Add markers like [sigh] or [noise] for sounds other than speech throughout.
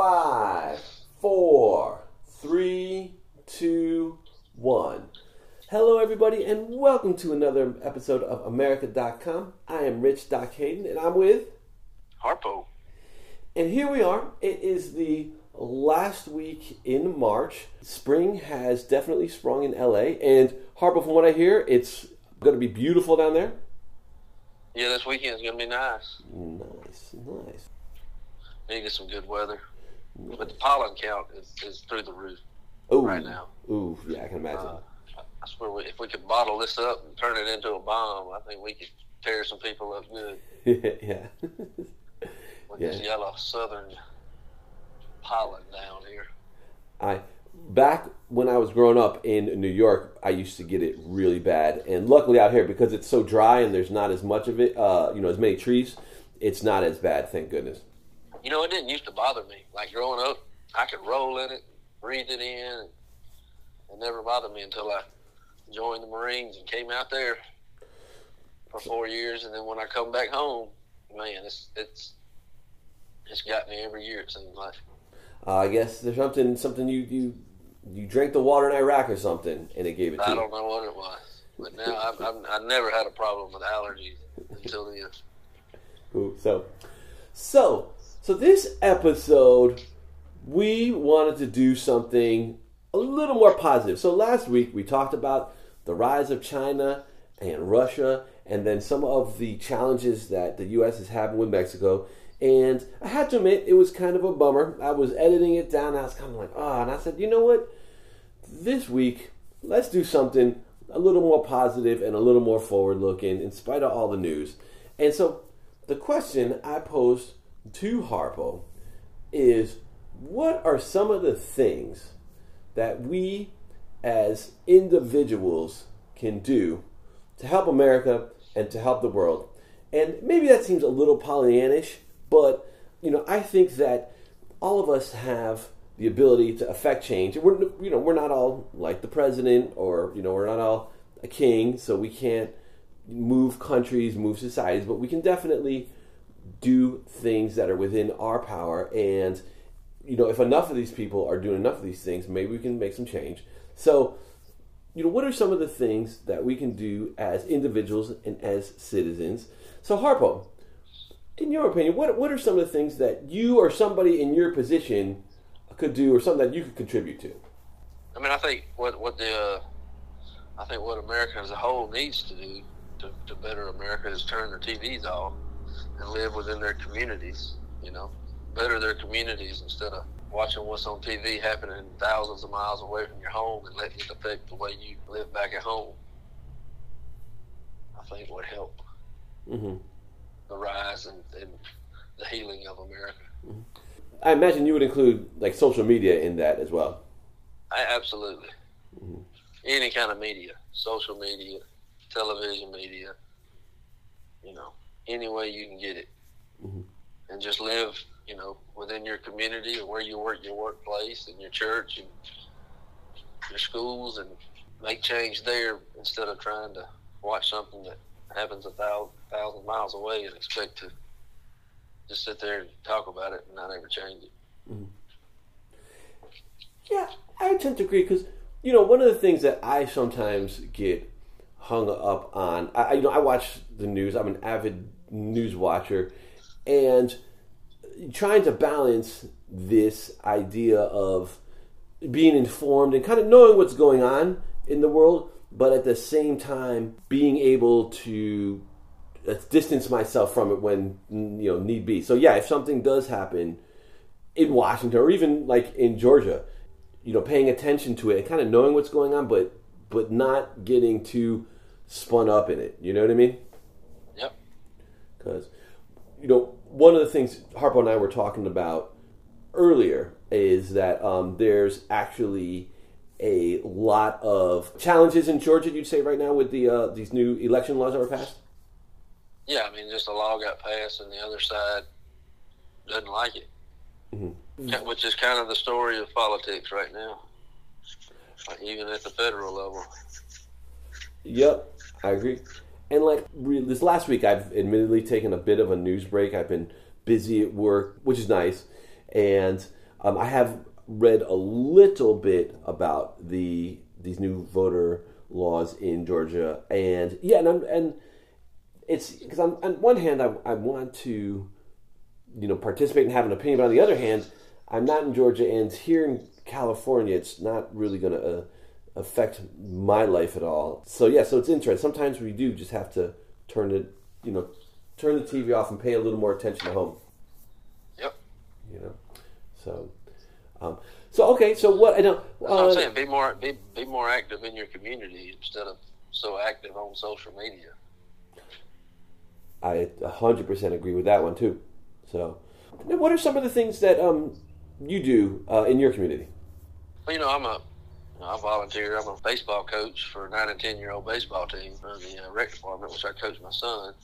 five, four, three, two, one. Hello, everybody, and welcome to another episode of America.com. I am Rich Doc Hayden, and I'm with. Harpo. And here we are. It is the last week in March. Spring has definitely sprung in LA, and Harpo, from what I hear, it's going to be beautiful down there. Yeah, this weekend is gonna be nice. Nice, nice. Needed some good weather, but the pollen count is, is through the roof Ooh, right now. Ooh, yeah, I can imagine. Uh, I swear, we, if we could bottle this up and turn it into a bomb, I think we could tear some people up good [laughs] yeah. with Yeah. this yellow southern pollen down here. I back when I was growing up in New York, I used to get it really bad, and luckily out here because it's so dry and there's not as much of it, uh, you know, as many trees, it's not as bad. Thank goodness. You know, it didn't used to bother me. Like growing up, I could roll in it, breathe it in, and it never bothered me until I joined the Marines and came out there for four years. And then when I come back home, man, it's it's it's got me every year. It seems like. Uh, I guess there's something something you you you drank the water in Iraq or something, and it gave it to you. I you. don't know what it was, but now I've, I've, I never had a problem with allergies until then. Cool. So, so, so this episode, we wanted to do something a little more positive. So last week we talked about the rise of China and Russia, and then some of the challenges that the U.S. is having with Mexico. And I had to admit, it was kind of a bummer. I was editing it down. I was kind of like, ah, and I said, you know what? This week, let's do something a little more positive and a little more forward looking, in spite of all the news. And so, the question I posed to Harpo is what are some of the things that we as individuals can do to help America and to help the world? And maybe that seems a little Pollyannish, but you know, I think that all of us have the ability to affect change. We're you know, we're not all like the president or you know, we're not all a king, so we can't move countries, move societies, but we can definitely do things that are within our power and you know, if enough of these people are doing enough of these things, maybe we can make some change. So, you know, what are some of the things that we can do as individuals and as citizens? So, Harpo, in your opinion, what what are some of the things that you or somebody in your position could do, or something that you could contribute to? I mean, I think what what the uh, I think what America as a whole needs to do to, to better America is turn their TVs off and live within their communities. You know, better their communities instead of watching what's on TV happening thousands of miles away from your home and letting it affect the way you live back at home. I think would help hmm the rise and, and the healing of America. I imagine you would include like social media in that as well. I, absolutely. Any kind of media, social media, television media, you know, any way you can get it. Mhm. And just live, you know, within your community or where you work, your workplace and your church and your schools and make change there instead of trying to watch something that happens a thousand, thousand miles away and expect to just sit there and talk about it and not ever change it. Yeah, I tend to agree because you know one of the things that I sometimes get hung up on. I you know I watch the news. I'm an avid news watcher, and trying to balance this idea of being informed and kind of knowing what's going on in the world, but at the same time being able to uh, distance myself from it when you know need be. So yeah, if something does happen in Washington or even like in Georgia, you know, paying attention to it and kind of knowing what's going on, but but not getting too spun up in it. You know what I mean? Yep. Because you know, one of the things Harpo and I were talking about earlier is that um, there's actually a lot of challenges in Georgia. You'd say right now with the uh, these new election laws that were passed. Yeah, I mean, just a law got passed, and the other side doesn't like it, Ki- which is kind of the story of politics right now, even at the federal level. Yep, I agree. And like this last week, I've admittedly taken a bit of a news break. I've been busy at work, which is nice, and Um, I have read a little bit about the these new voter laws in Georgia, and yeah, and I'm, and it's because on one hand I, I want to you know participate and have an opinion, but on the other hand, I'm not in Georgia, and here in California, it's not really going to uh, affect my life at all. So yeah, so it's interesting. Sometimes we do just have to turn it, you know, turn the TV off and pay a little more attention to home. Yep. You know, so. Um, so okay, so what I know. What I'm saying. Be more be be more active in your community instead of so active on social media. I 100% agree with that one too. So, what are some of the things that um, you do uh, in your community? You know, I'm a I volunteer. I'm a baseball coach for a nine and ten year old baseball team for the uh, rec department, which I coach my son.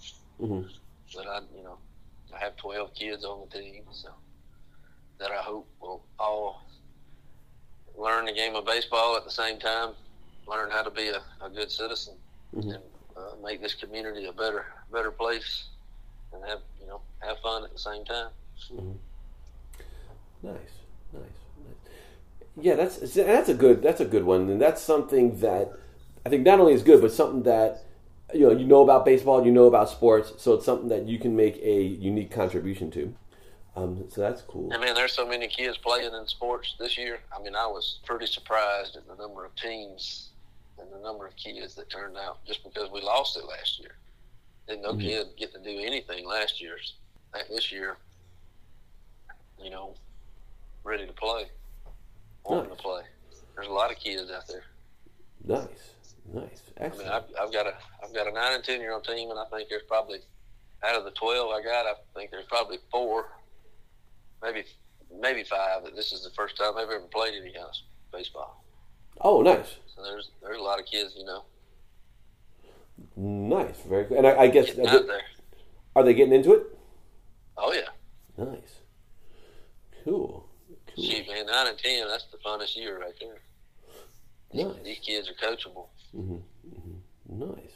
Mm-hmm. But I, you know, I have 12 kids on the team, so that I hope will all learn the game of baseball at the same time, learn how to be a, a good citizen, Mhm. and uh, make this community a better better place, and have you know have fun at the same time. Nice, nice, nice. Yeah, that's that's a good that's a good one, and that's something that I think not only is good, but something that you know you know about baseball, you know about sports, so it's something that you can make a unique contribution to. Um, so that's cool. I mean, there's so many kids playing in sports this year. I mean, I was pretty surprised at the number of teams and the number of kids that turned out just because we lost it last year. Didn't no Mhm. kid get to do anything last year's. uh, This year, you know, ready to play, wanting Nice. to play. There's a lot of kids out there. Nice, nice, I mean. I've, I've got a I've got a nine and ten year old team, and I think there's probably out of the twelve I got, I think there's probably four, maybe maybe five that this is the first time they've ever played any kind of baseball. Oh, nice, So there's there's a lot of kids, you know, nice, very good. And I, I guess getting out there. are they getting into it? Oh yeah, Nice, cool, cool, shoot man, nine and ten, that's the funnest year right there. These, Nice. these kids are coachable, mm-hmm, mm-hmm. nice.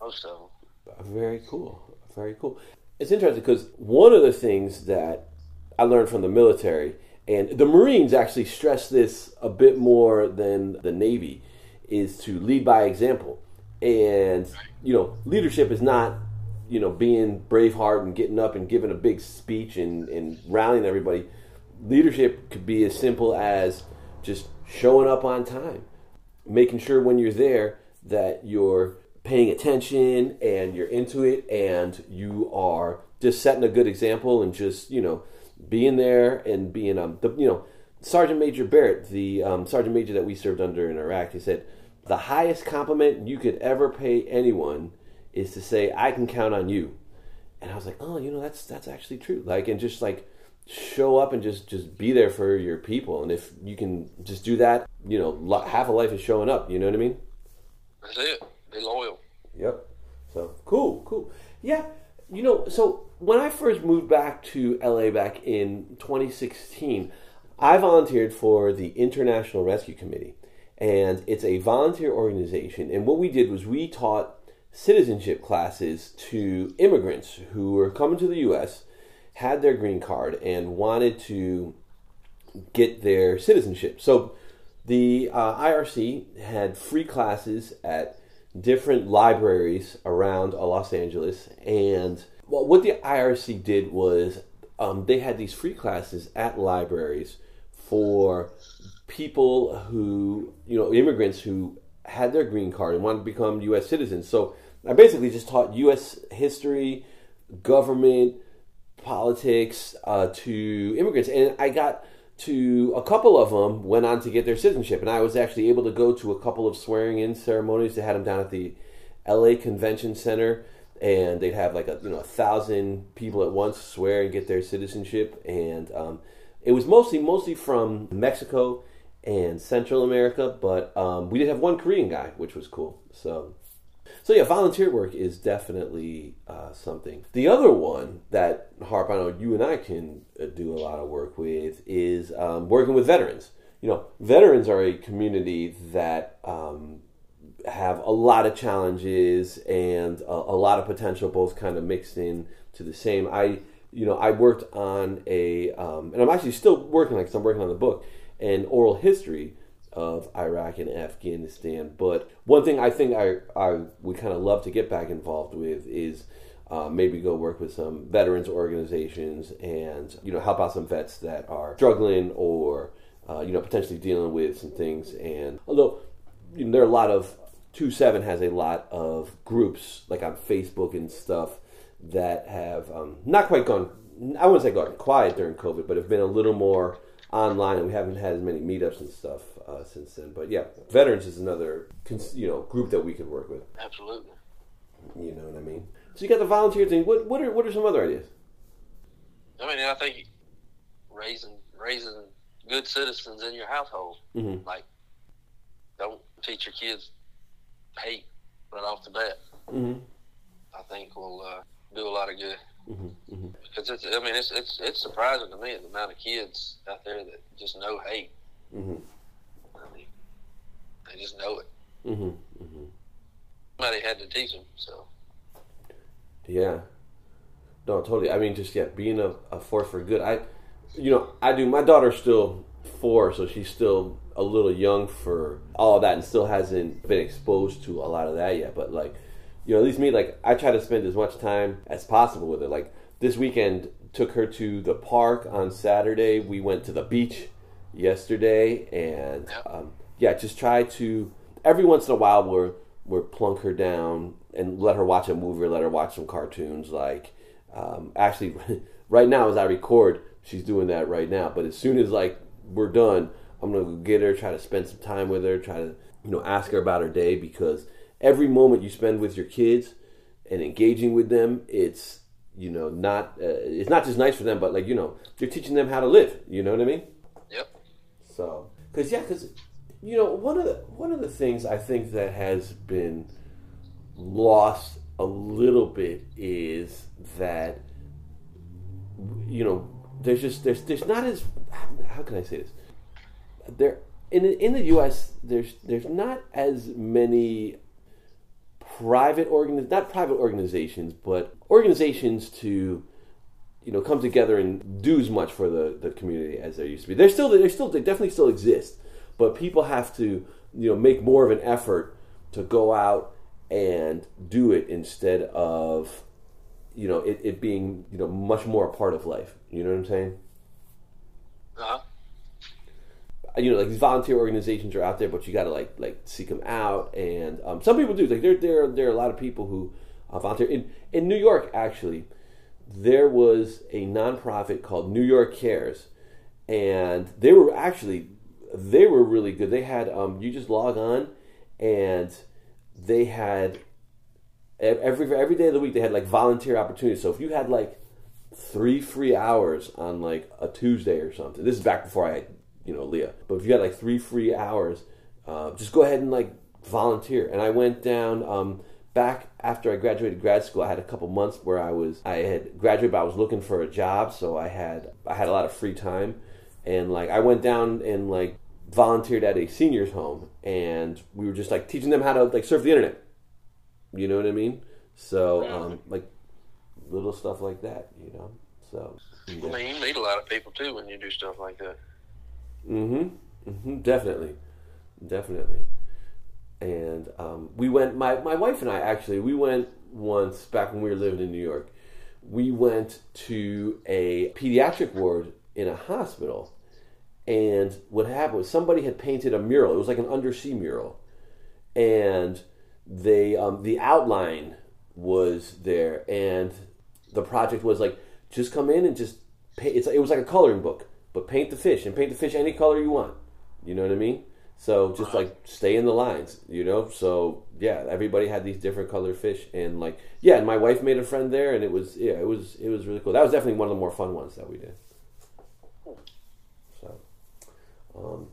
most of them. Very cool. Very cool. It's interesting because one of the things that I learned from the military, and the Marines actually stress this a bit more than the Navy, is to lead by example. And, you know, leadership is not, you know, being braveheart and getting up and giving a big speech and, and rallying everybody. Leadership could be as simple as just showing up on time making sure when you're there that you're paying attention and you're into it and you are just setting a good example and just you know being there and being um the you know Sergeant Major Barrett the um, Sergeant Major that we served under in Iraq he said the highest compliment you could ever pay anyone is to say I can count on you and I was like oh you know that's that's actually true. Like and just like show up and just just be there for your people. And if you can just do that you know half a life is showing up. You know what i mean? That's it. Be loyal. yep. So cool cool. Yeah. You know so when i first moved back to la back in 2016 i volunteered for the international rescue committee. And it's a volunteer organization. And what we did was we taught citizenship classes to immigrants who were coming to the us had their green card and wanted to get their citizenship. So the uh, IRC had free classes at different libraries around uh, Los Angeles, and well, what the IRC did was um, they had these free classes at libraries for people who you know immigrants who had their green card and wanted to become U.S. citizens. So I basically just taught U.S. history, government, politics uh, to immigrants, and I got to a couple of them went on to get their citizenship, and I was actually able to go to a couple of swearing-in ceremonies. They had them down at the L.A. Convention Center, and they'd have like a you know a thousand people at once swear and get their citizenship, and um, it was mostly mostly from Mexico and Central America, but um, we did have one Korean guy, which was cool. So so yeah, volunteer work is definitely uh, something. The other one that Harp, I know you and I can uh, do a lot of work with is um, working with veterans. You know, veterans are a community that um, have a lot of challenges and a, a lot of potential, both kind of mixed in to the same. I you know, I worked on a, um, and I'm actually still working, like, I'm working on the book, an oral history of Iraq and Afghanistan. But one thing I think I, I would kind of love to get back involved with is uh, maybe go work with some veterans organizations and, you know, help out some vets that are struggling or, uh, you know, potentially dealing with some things. And although, you know, there are a lot of, 2-7 has a lot of groups, like on Facebook and stuff, that have um, not quite gone, I wouldn't say gone quiet during COVID, but have been a little more online, and we haven't had as many meetups and stuff uh, since then. But yeah, veterans is another cons- you know group that we could work with. Absolutely. You know what I mean? So you got the volunteer thing. What what are what are some other ideas? I mean, I think raising raising good citizens in your household, Mm-hmm. like don't teach your kids hate right off the bat. Mm-hmm. I think will uh, do a lot of good. Mm-hmm. Because it's, I mean, it's it's it's surprising to me the amount of kids out there that just know hate. Mm-hmm. I mean, they just know it. Mm-hmm. Mm-hmm. Somebody had to teach them. So Yeah. No, totally. I mean, just yeah, being a, a force for good. I, you know, I do. My daughter's still four, so she's still a little young for all of that, and still hasn't been exposed to a lot of that yet. But like, you know, at least me, like, I try to spend as much time as possible with her. Like this weekend, took her to the park on Saturday. We went to the beach yesterday, and um, yeah, just try to every once in a while we're we're plunk her down and let her watch a movie or let her watch some cartoons. Like um, actually, [laughs] right now as I record, she's doing that right now. But as soon as like we're done, I'm gonna go get her, try to spend some time with her, try to you know ask her about her day because every moment you spend with your kids and engaging with them, it's you know not uh, it's not just nice for them, but like you know you're teaching them how to live. You know what I mean? yep, So, because yeah, because you know one of the one of the things I think that has been lost a little bit is that you know there's just there's there's not as how can I say this there in the, in the U.S. there's there's not as many private organ not private organizations but organizations to you know come together and do as much for the, the community as there used to be. They're still they still they definitely still exist, but people have to you know make more of an effort to go out and do it instead of you know it, it being you know much more a part of life. You know what I'm saying? uh huh, you know, like these volunteer organizations are out there, but you got to like like seek them out. And um, some people do. Like there there there are a lot of people who uh, volunteer in in New York. Actually, there was a nonprofit called New York Cares, and they were actually they were really good. They had um, you just log on, and they had every every day of the week they had like volunteer opportunities. So if you had like three free hours on like a Tuesday or something. This is back before I you know, Leah. But if you got like three free hours, uh, just go ahead and like volunteer. And I went down um, back after I graduated grad school. I had a couple months where I was I had graduated, but I was looking for a job, so I had I had a lot of free time, and like I went down and like volunteered at a seniors home, and we were just like teaching them how to like surf the internet. You know what I mean? So um, like little stuff like that, you know. So I mean, you meet a lot of people too when you do stuff like that. Mm-hmm. Mm-hmm. Definitely. Definitely. And um, we went. My my wife and I actually we went once back when we were living in New York. We went to a pediatric ward in a hospital, and what happened was somebody had painted a mural. It was like an undersea mural, and they um, the outline was there, and the project was like just come in and just paint. It's, it was like a coloring book, but paint the fish and paint the fish any color you want. You know what I mean? So just like stay in the lines, you know. So yeah, everybody had these different colored fish, and like yeah, and my wife made a friend there, and it was yeah, it was it was really cool. That was definitely one of the more fun ones that we did. So, um,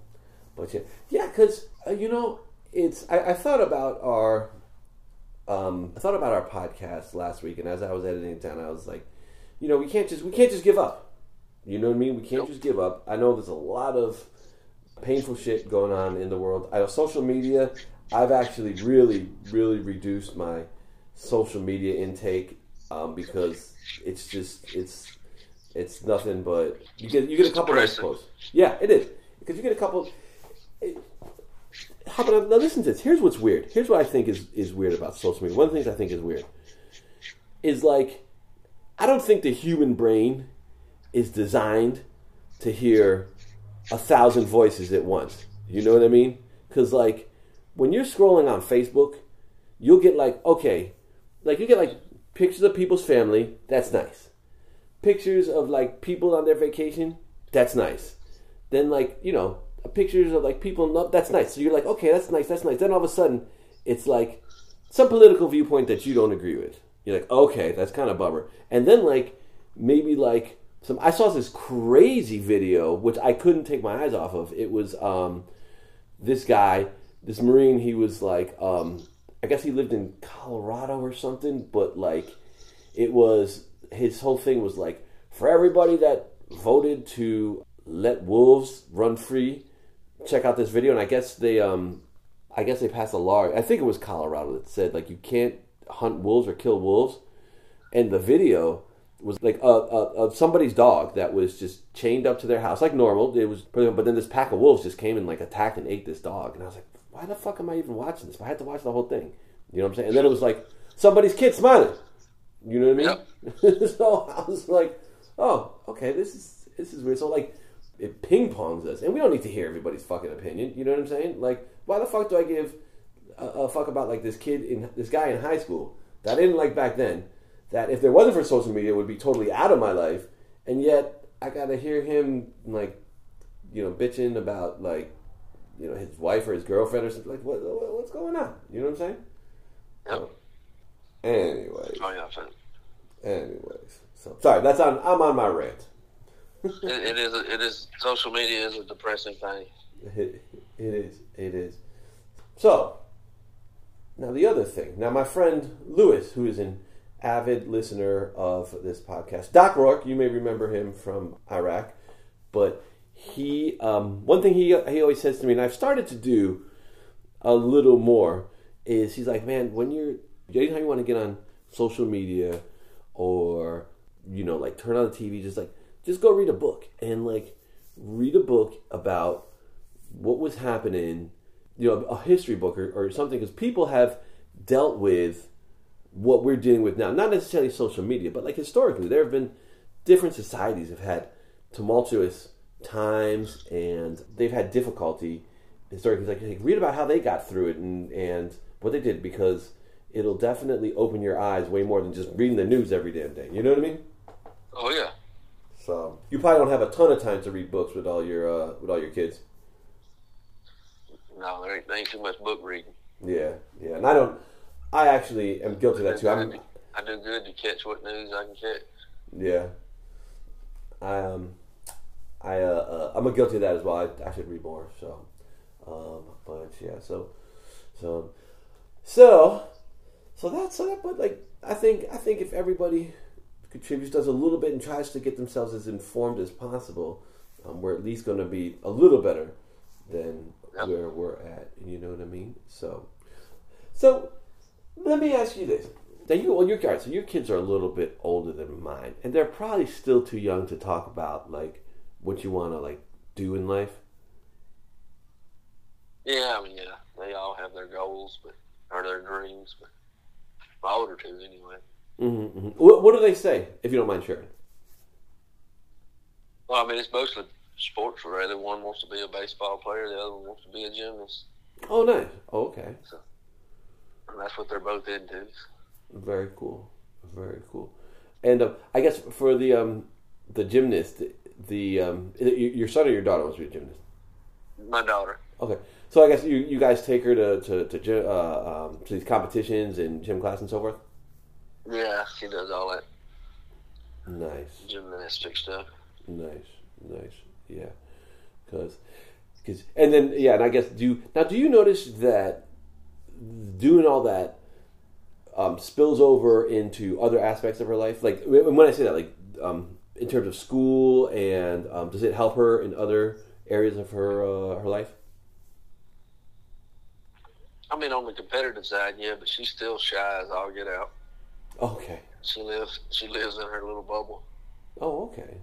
but yeah, yeah, because uh, you know, it's I, I thought about our um, I thought about our podcast last week, and as I was editing it down, I was like, you know, we can't just we can't just give up. You know what I mean? We can't just give up. I know there's a lot of painful shit going on in the world. I know social media. I've actually really, really reduced my social media intake um, because it's just it's it's nothing but you get you get a couple nice posts. Yeah, it is because you get a couple. It, how about now? Listen to this. Here's what's weird. Here's what I think is is weird about social media. One of the things I think is weird is like I don't think the human brain is designed to hear a thousand voices at once. You know what I mean? Because like when you're scrolling on Facebook, you'll get like okay, like you get like pictures of people's family. That's nice. Pictures of like people on their vacation. That's nice. Then like you know pictures of like people. love, That's nice. So you're like okay, that's nice. That's nice. Then all of a sudden, it's like some political viewpoint that you don't agree with. You're like okay, that's kind of bummer. And then like maybe like some. I saw this crazy video which I couldn't take my eyes off of. It was um this guy, this Marine, he was like, um, I guess he lived in Colorado or something, but like, it was his whole thing was like, for everybody that voted to let wolves run free, check out this video. And I guess they, um, I guess they passed a law. I think it was Colorado that said like you can't hunt wolves or kill wolves, and the video was like a, a, a somebody's dog that was just chained up to their house like normal. It was, but then this pack of wolves just came and like attacked and ate this dog, and I was like, why the fuck am I even watching this? I had to watch the whole thing. You know what I'm saying? And then it was like somebody's kid smiling. You know what I mean? [laughs] so I was like, oh, okay, this is this is weird. So like, it ping pongs us, and we don't need to hear everybody's fucking opinion. You know what I'm saying? Like, why the fuck do I give a, a fuck about like this kid in this guy in high school that I didn't like back then? That if there wasn't for social media, it would be totally out of my life, and yet I gotta hear him like, you know, bitching about like, you know, his wife or his girlfriend or something. Like, what, what what's going on? You know what I'm saying? Yep. Anyways, Oh yeah, anyways. So sorry, that's on. I'm on my rant. [laughs] it, it is. A, it is. Social media is a depressing thing. It, it is. It is. So, now the other thing. Now, my friend Lewis, who is an avid listener of this podcast, Doc Rourke, you may remember him from Iraq, but he, um, one thing he he always says to me, and I've started to do a little more, is he's like, man, when you're anytime you want to get on social media or you know like turn on the TV, just like just go read a book and like read a book about what was happening, you know, a history book or, or something, because people have dealt with what we're dealing with now. Not necessarily social media, but like historically, there have been different societies have had tumultuous times and they've had difficulty historically. Like, read about how they got through it and and what they did because it'll definitely open your eyes way more than just reading the news every damn day. You know what I mean? Oh yeah. So you probably don't have a ton of time to read books with all your uh, with all your kids. No, there ain't, there ain't too much book reading. Yeah, yeah, and I don't. I actually am guilty of that too. I'm, I do good to catch what news I can catch. yeah, I um, I uh, uh I'm a guilty of that as well. I, I should read more. So, um, but yeah, so, so, so, so that's so that. But like, I think I think if everybody contributes, does a little bit, and tries to get themselves as informed as possible, um, we're at least going to be a little better than Yep. where we're at. You know what I mean? So, so let me ask you this. Now you, well, your guys, so your kids are a little bit older than mine, and they're probably still too young to talk about like what you want to like do in life. Yeah, I mean, yeah, they all have their goals, but or their dreams, but my older two anyway. Mm-hmm, What, what do they say, if you don't mind sharing? Well, I mean, it's mostly sports related. One wants to be a baseball player, the other one wants to be a gymnast. Oh, nice. Oh, okay. And that's what they're both into. Very cool. Very cool. And uh, I guess for the um, the gymnast, the um, your son or your daughter wants to be a gymnast. My daughter. Okay, so I guess you, you guys take her to to to, uh, um, to these competitions and gym class and so forth. Yeah, she does all that Nice. gymnastic stuff. Nice, nice, yeah. Because, because, and then yeah, and I guess do you, now. Do you notice that doing all that um, spills over into other aspects of her life? Like when when I say that, like um, in terms of school, and um, does it help her in other areas of her uh, her life? I mean, on the competitive side, yeah, but she's still shy as all get out. Okay, She lives. She lives in her little bubble. Oh, okay.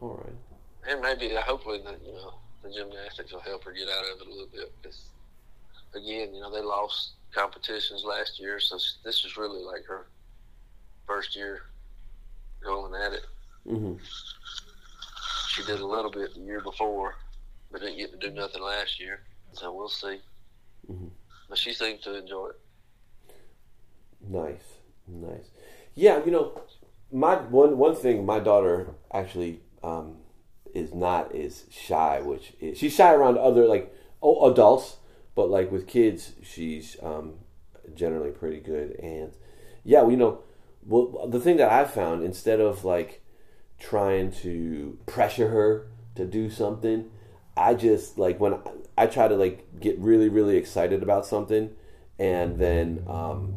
All right. And maybe, hopefully, that you know, the gymnastics will help her get out of it a little bit. Because again, you know, they lost competitions last year, so this is really like her first year going at it. Mm-hmm. She did a little bit the year before, but didn't get to do nothing last year. So we'll see. Mm-hmm. But she seems to enjoy it. Nice, nice. Yeah, you know, my one one thing my daughter actually um, is not is shy, which is, she's shy around other like oh, adults, but like with kids, she's um, generally pretty good. And yeah, you know, well, the thing that I've found instead of like trying to pressure her to do something, I just like when I, I try to like get really really excited about something, and then um,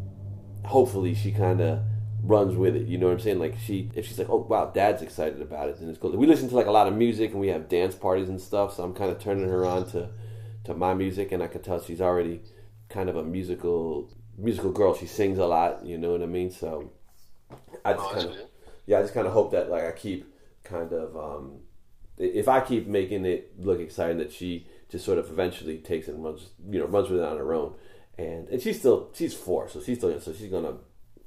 hopefully she kind of runs with it. You know what I'm saying? Like she, if she's like, oh wow, dad's excited about it, then it's cool. We listen to like a lot of music and we have dance parties and stuff. So I'm kind of turning her on to to my music, and I can tell she's already kind of a musical musical girl. She sings a lot. You know what I mean? So I just Oh, kind of yeah, I just kind of hope that like I keep kind of um, if I keep making it look exciting, that she just sort of eventually takes it and runs, you know, runs with it on her own. And and she's still she's four, so she's still so she's gonna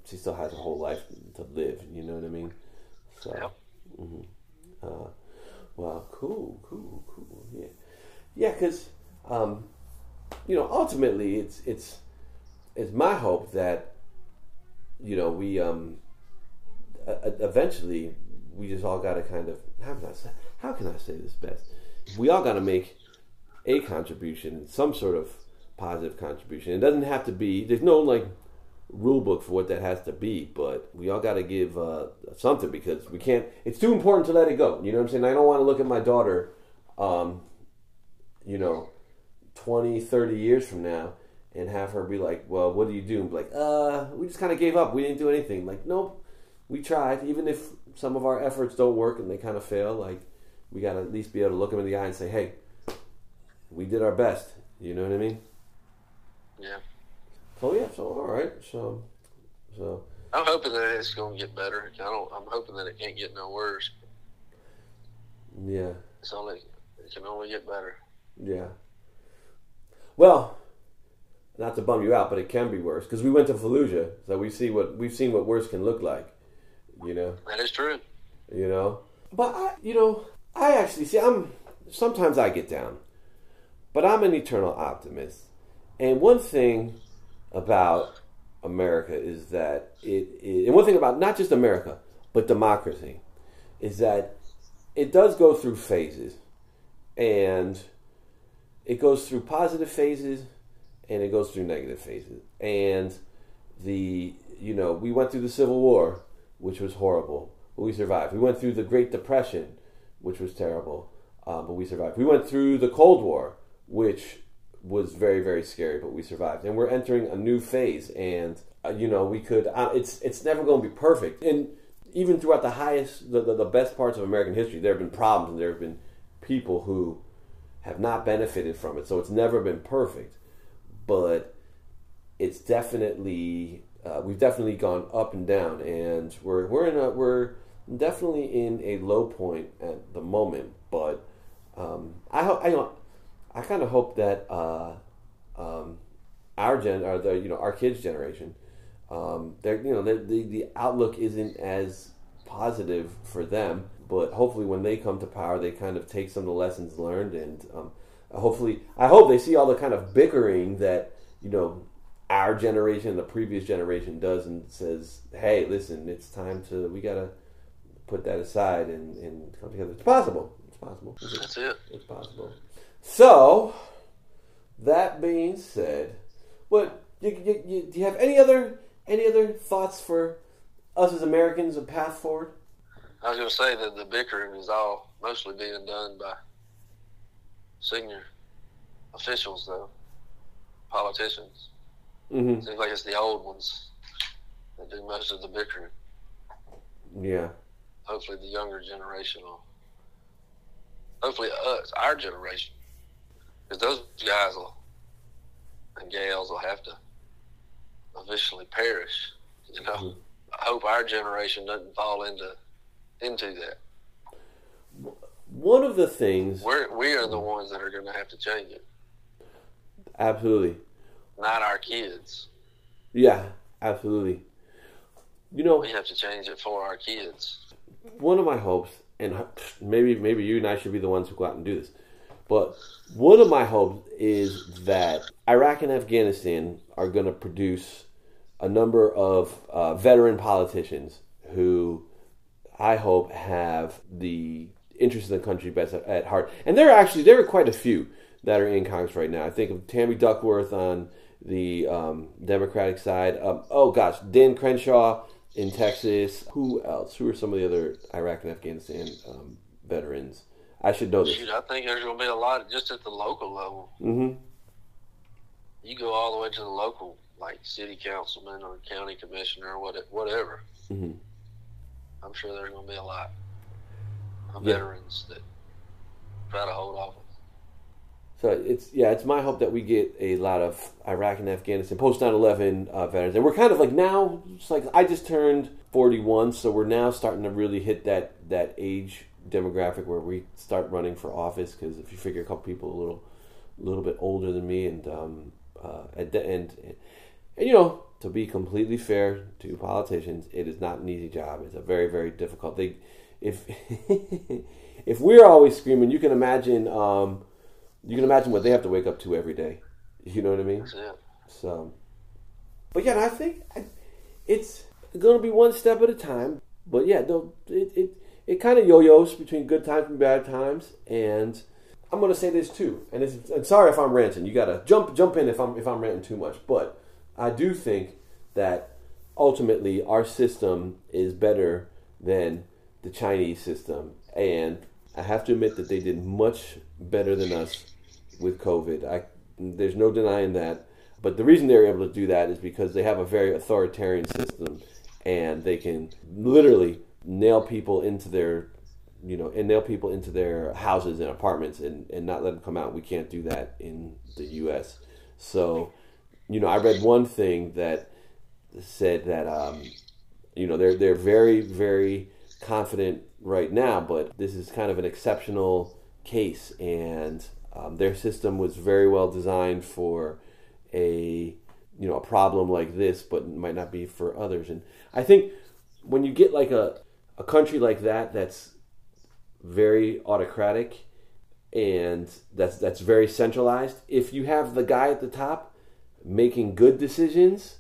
she still has a whole life to live. You know what I mean? So, Yep. mhm. uh, well, cool, cool, cool. Yeah, yeah, because um, you know, ultimately, it's it's it's my hope that you know we um eventually we just all got to kind of how can I say how can I say this best? We all got to make a contribution, some sort of positive contribution. It doesn't have to be. There's no like rule book for what that has to be, but we all got to give uh, something because we can't. It's too important to let it go. You know what I'm saying? I don't want to look at my daughter, um, you know, 20, 30 years from now and have her be like, "Well, what do you do?" And be like, "Uh, we just kind of gave up. We didn't do anything." Like, nope, we tried. Even if some of our efforts don't work and they kind of fail, like we got to at least be able to look them in the eye and say, "Hey, we did our best." You know what I mean? Yeah. So yeah, so all right, so so I'm hoping that it's going to get better. I don't. I'm hoping that it can't get no worse. yeah, It's only. It can only get better. yeah. Well, not to bum you out, but it can be worse because we went to Fallujah, so we see what we've seen what worse can look like. You know. That is true. you know. But I, you know, I actually see. I'm sometimes I get down, but I'm an eternal optimist. And one thing about America is that it, it and one thing about not just America but democracy is that it does go through phases, and it goes through positive phases and it goes through negative phases. And the you know we went through the Civil War, which was horrible, but we survived. We went through the Great Depression, which was terrible, uh, but we survived. We went through the Cold War, which was very very scary, but we survived. And we're entering a new phase, and uh, you know we could. Uh, it's it's never going to be perfect, and even throughout the highest, the, the, the best parts of American history, there have been problems, and there have been people who have not benefited from it. So it's never been perfect, but it's definitely uh, we've definitely gone up and down, and we're we're in a we're definitely in a low point at the moment. But um, I hope I I kind of hope that uh, um, our gen or the you know our kids generation, um, they're you know the, the the outlook isn't as positive for them. But hopefully, when they come to power, they kind of take some of the lessons learned, and um, hopefully, I hope they see all the kind of bickering that you know our generation, and the previous generation does, and says, "Hey, listen, it's time to we gotta put that aside and, and come together." It's possible. It's possible. It's, That's it. it's possible. So, that being said, what you, you, you, do you have any other any other thoughts for us as Americans a path forward? I was going to say that the bickering is all mostly being done by senior officials, though politicians. Mm-hmm. Seems like it's the old ones that do most of the bickering. Yeah. Hopefully, the younger generation will. Hopefully, us, our generation, because those guys will and gals will have to officially perish. You know, Mhm. I hope our generation doesn't fall into into that. one of the things, We're we are the ones that are going to have to change it, absolutely, not our kids. yeah, absolutely. You know, We have to change it for our kids. one of my hopes, and maybe maybe you and I should be the ones who go out and do this, but one of my hopes is that Iraq and Afghanistan are going to produce a number of uh, veteran politicians who I hope have the interests of the country best at, heart. And there are actually there are quite a few that are in Congress right now. I think of Tammy Duckworth on the um, Democratic side. Um, oh gosh, Dan Crenshaw in Texas. Who else? Who are some of the other Iraq and Afghanistan um, veterans? I should know this. Shoot, I think there's going to be a lot just at the local level. hmm You go all the way to the local, like city councilman or county commissioner or what, whatever. Mhm. I'm sure there's going to be a lot of Yeah. veterans that try to hold office. So it's yeah, it's my hope that we get a lot of Iraq and Afghanistan post 9/11 uh, veterans, and we're kind of like now. It's like I just turned 41, so we're now starting to really hit that that age demographic where we start running for office. Because if you figure a couple people a little a little bit older than me, and um, uh, at the end, and you know, to be completely fair to politicians, it is not an easy job. It's a very very difficult. thing. if [laughs] if we're always screaming, you can imagine. Um, you can imagine what they have to wake up to every day. You know what I mean? So, but yeah, I think it's going to be one step at a time. But yeah, no, it it, it kind of yo-yos between good times and bad times. And I'm going to say this too. And, it's, and sorry if I'm ranting. You got to jump jump in if I'm if I'm ranting too much. But I do think that ultimately our system is better than the Chinese system, and I have to admit that they did much better than us with COVID. I there's no denying that. But the reason they're able to do that is because they have a very authoritarian system, and they can literally nail people into their, you know, and nail people into their houses and apartments, and, and not let them come out. We can't do that in the U.S. So, you know, I read one thing that said that, um, you know, they're they're very very confident right now, but this is kind of an exceptional case, and um, their system was very well designed for a you know a problem like this, but might not be for others. And I think when you get like a a country like that that's very autocratic and that's that's very centralized, if you have the guy at the top making good decisions,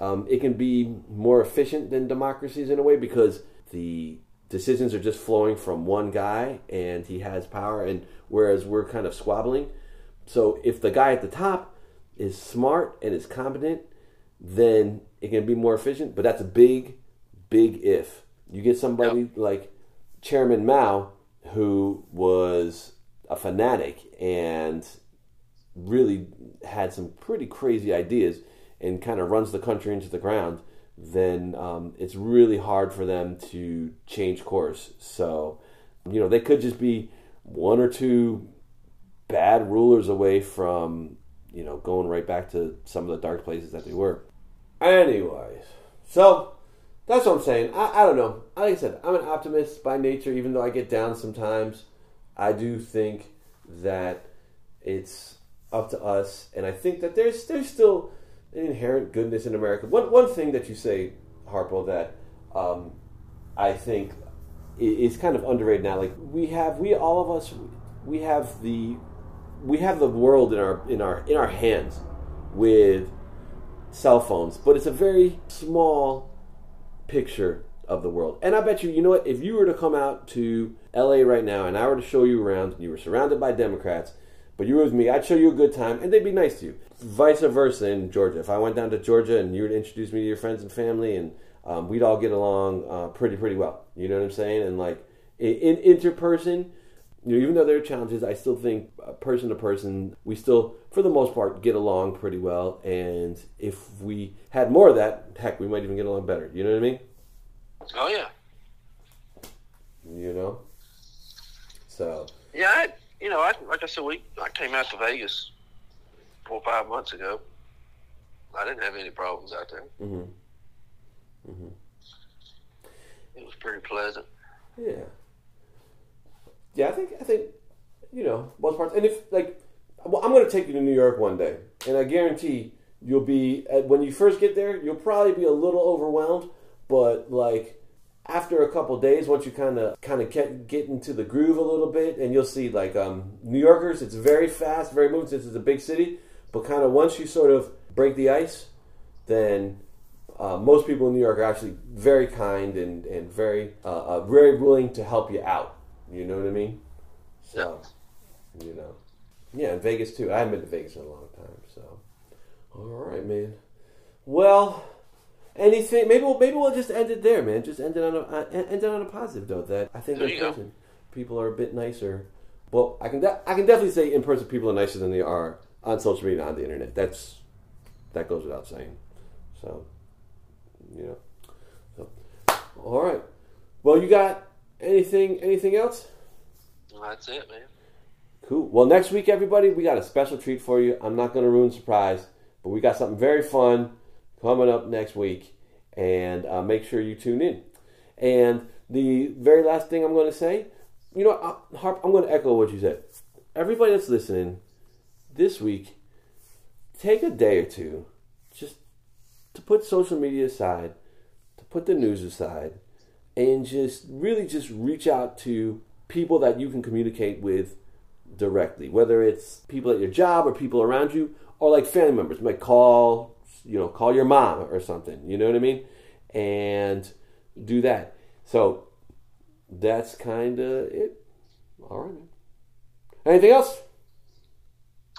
um, it can be more efficient than democracies in a way because the decisions are just flowing from one guy and he has power and whereas we're kind of squabbling. So if the guy at the top is smart and is competent then it can be more efficient but that's a big big if. You get somebody like chairman mao who was a fanatic and really had some pretty crazy ideas and kind of runs the country into the ground then um, it's really hard for them to change course. So, you know, they could just be one or two bad rulers away from, you know, going right back to some of the dark places that they were. Anyways, so that's what I'm saying. I, I don't know. Like I said, I'm an optimist by nature, even though I get down sometimes. I do think that it's up to us, and I think that there's there's still an inherent goodness in America. One one thing that you say, Harpo, that um, I think is kind of underrated now. Like we have, we all of us, we have the we have the world in our in our in our hands with cell phones, but it's a very small picture of the world. And I bet you, you know what? If you were to come out to LA right now and I were to show you around, and you were surrounded by Democrats, but you were with me, I'd show you a good time, and they'd be nice to you. Vice versa in Georgia. If I went down to Georgia and you would introduce me to your friends and family, and um, we'd all get along uh, pretty pretty well. You know what I'm saying? And like in, in interperson, you know, even though there are challenges, I still think uh, person to person, we still, for the most part, get along pretty well. And if we had more of that, heck, we might even get along better. You know what I mean? Oh yeah, You know. So yeah. I, you know, I, like I said, we I came out to Vegas four or five months ago. I didn't have any problems out there. mhm. It was pretty pleasant. yeah, Yeah, I think I think you know most parts. And if like, well, I'm going to take you to New York one day, and I guarantee you'll be when you first get there, you'll probably be a little overwhelmed, but like after a couple days, once you kind of kind of get, get into the groove a little bit, and you'll see like um, New Yorkers, it's very fast, very moving since it's a big city. But kind of once you sort of break the ice, then uh, most people in New York are actually very kind and and very uh, uh, very willing to help you out. You know what I mean? So, you know, yeah, and Vegas too. I haven't been to Vegas in a long time. So, all right, man. Well anything. Maybe we'll maybe we'll just end it there, man. Just end it on a uh, end it on a positive note. That I think in person people are a bit nicer. Well, I can de- I can definitely say in person people are nicer than they are on social media on the internet. That's that goes without saying. So, you know. So, all right. Well, you got anything anything else? That's it, man. Cool. Well, next week, everybody, we got a special treat for you. I'm not going to ruin surprise, but we got something very fun coming up next week, and uh, make sure you tune in. And the very last thing I'm going to say, you know, uh, Harp, I'm going to echo what you said. Everybody that's listening this week, take a day or two just to put social media aside, to put the news aside, and just really just reach out to people that you can communicate with directly, whether it's people at your job or people around you, or like family members. Might call, you know, call your mom or something. You know what I mean? And do that. So that's kind of it. All right, man. Anything else?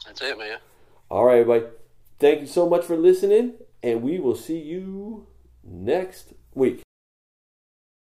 That's it, man. All right, everybody. Thank you so much for listening, and we will see you next week.